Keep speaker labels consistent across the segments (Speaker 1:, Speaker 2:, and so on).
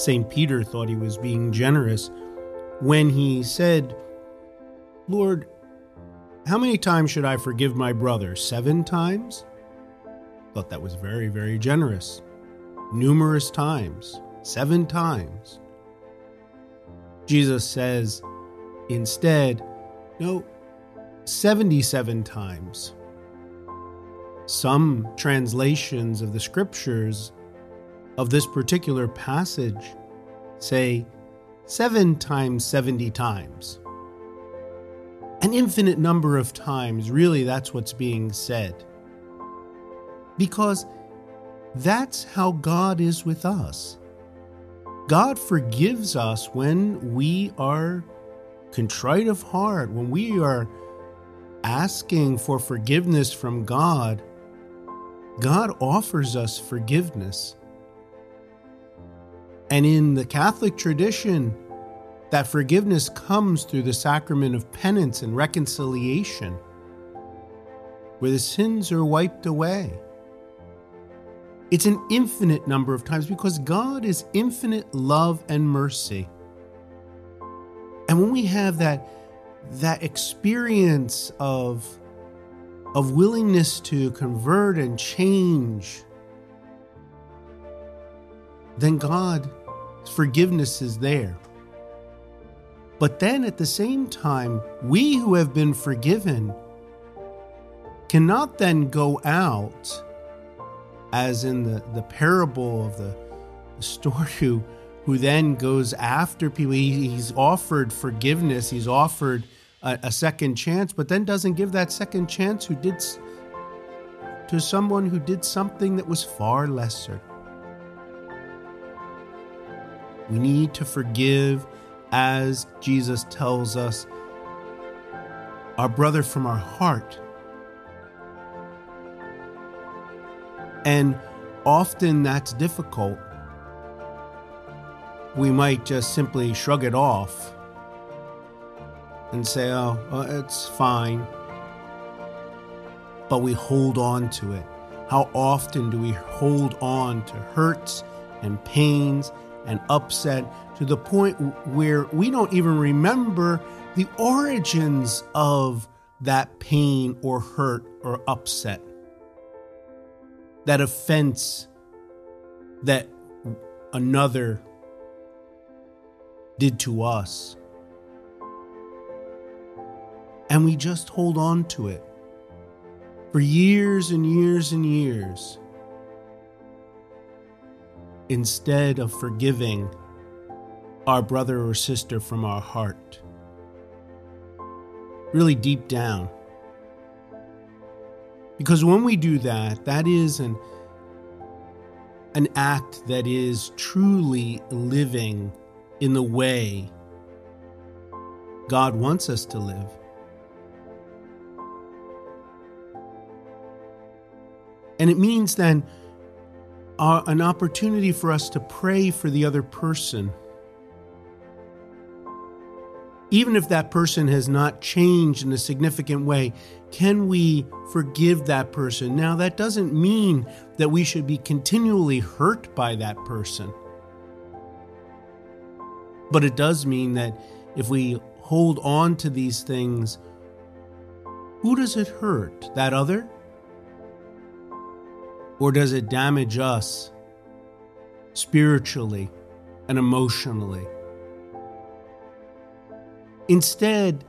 Speaker 1: St. Peter thought he was being generous when he said, Lord, how many times should I forgive my brother? Seven times? Thought that was very, very generous. Numerous times, seven times. Jesus says instead, no, 77 times. Some translations of the scriptures of this particular passage say seven times 70 times. An infinite number of times, really, that's what's being said. Because that's how God is with us. God forgives us when we are contrite of heart, when we are asking for forgiveness from God. God offers us forgiveness. And in the Catholic tradition, that forgiveness comes through the sacrament of penance and reconciliation, where the sins are wiped away. It's an infinite number of times because God is infinite love and mercy. And when we have that, that experience of, of willingness to convert and change, then God forgiveness is there. But then at the same time, we who have been forgiven cannot then go out, as in the, the parable of the, the story who, who then goes after people. He, he's offered forgiveness, he's offered a, a second chance, but then doesn't give that second chance who did to someone who did something that was far lesser. We need to forgive as Jesus tells us our brother from our heart. And often that's difficult. We might just simply shrug it off and say, oh, well, it's fine. But we hold on to it. How often do we hold on to hurts and pains and upset to the point where we don't even remember the origins of that pain or hurt or upset, that offense that another did to us. And we just hold on to it for years and years and years instead of forgiving our brother or sister from our heart. Really deep down. Because when we do that, that is an, an act that is truly living in the way God wants us to live. And it means then uh, an opportunity for us to pray for the other person. Even if that person has not changed in a significant way, can we forgive that person? Now, that doesn't mean that we should be continually hurt by that person. But it does mean that if we hold on to these things, who does it hurt? That other? Or does it damage us spiritually and emotionally? Instead,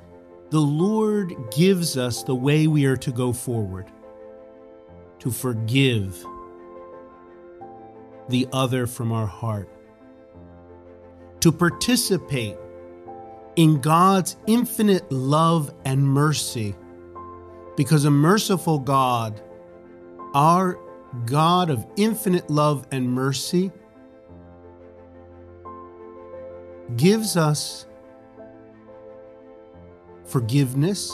Speaker 1: the Lord gives us the way we are to go forward to forgive the other from our heart, to participate in God's infinite love and mercy, because a merciful God, our God of infinite love and mercy, gives us forgiveness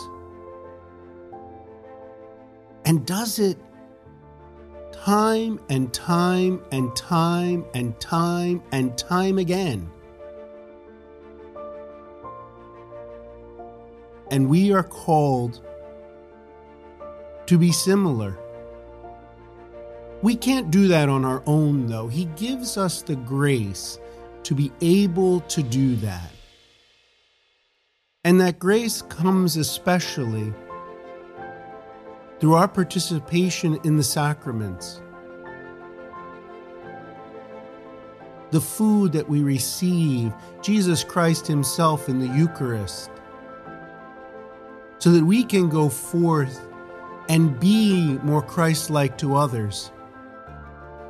Speaker 1: and does it time and time and time and time and time again. And we are called to be similar. We can't do that on our own, though. He gives us the grace to be able to do that. And that grace comes especially through our participation in the sacraments. The food that we receive, Jesus Christ Himself in the Eucharist, so that we can go forth and be more Christ like to others.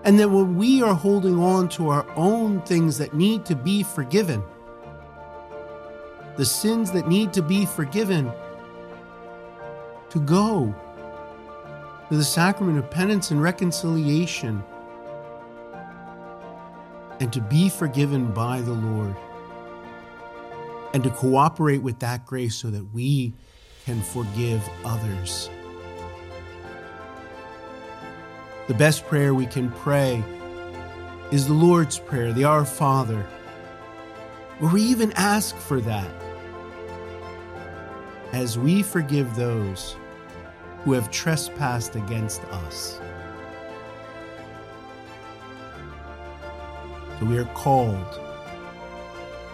Speaker 1: And that when we are holding on to our own things that need to be forgiven, the sins that need to be forgiven, to go to the sacrament of penance and reconciliation and to be forgiven by the Lord and to cooperate with that grace so that we can forgive others. The best prayer we can pray is the Lord's Prayer, the Our Father, where we even ask for that as we forgive those who have trespassed against us. So we are called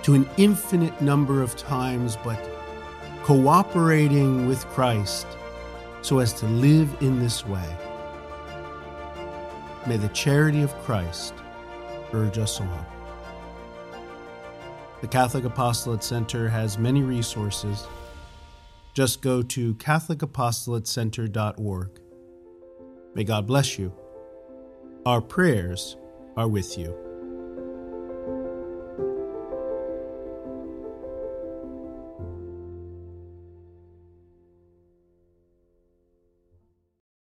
Speaker 1: to an infinite number of times, but cooperating with Christ so as to live in this way. May the charity of Christ urge us on. The Catholic Apostolate Center has many resources just go to CatholicApostolatecenter.org. May God bless you. Our prayers are with you.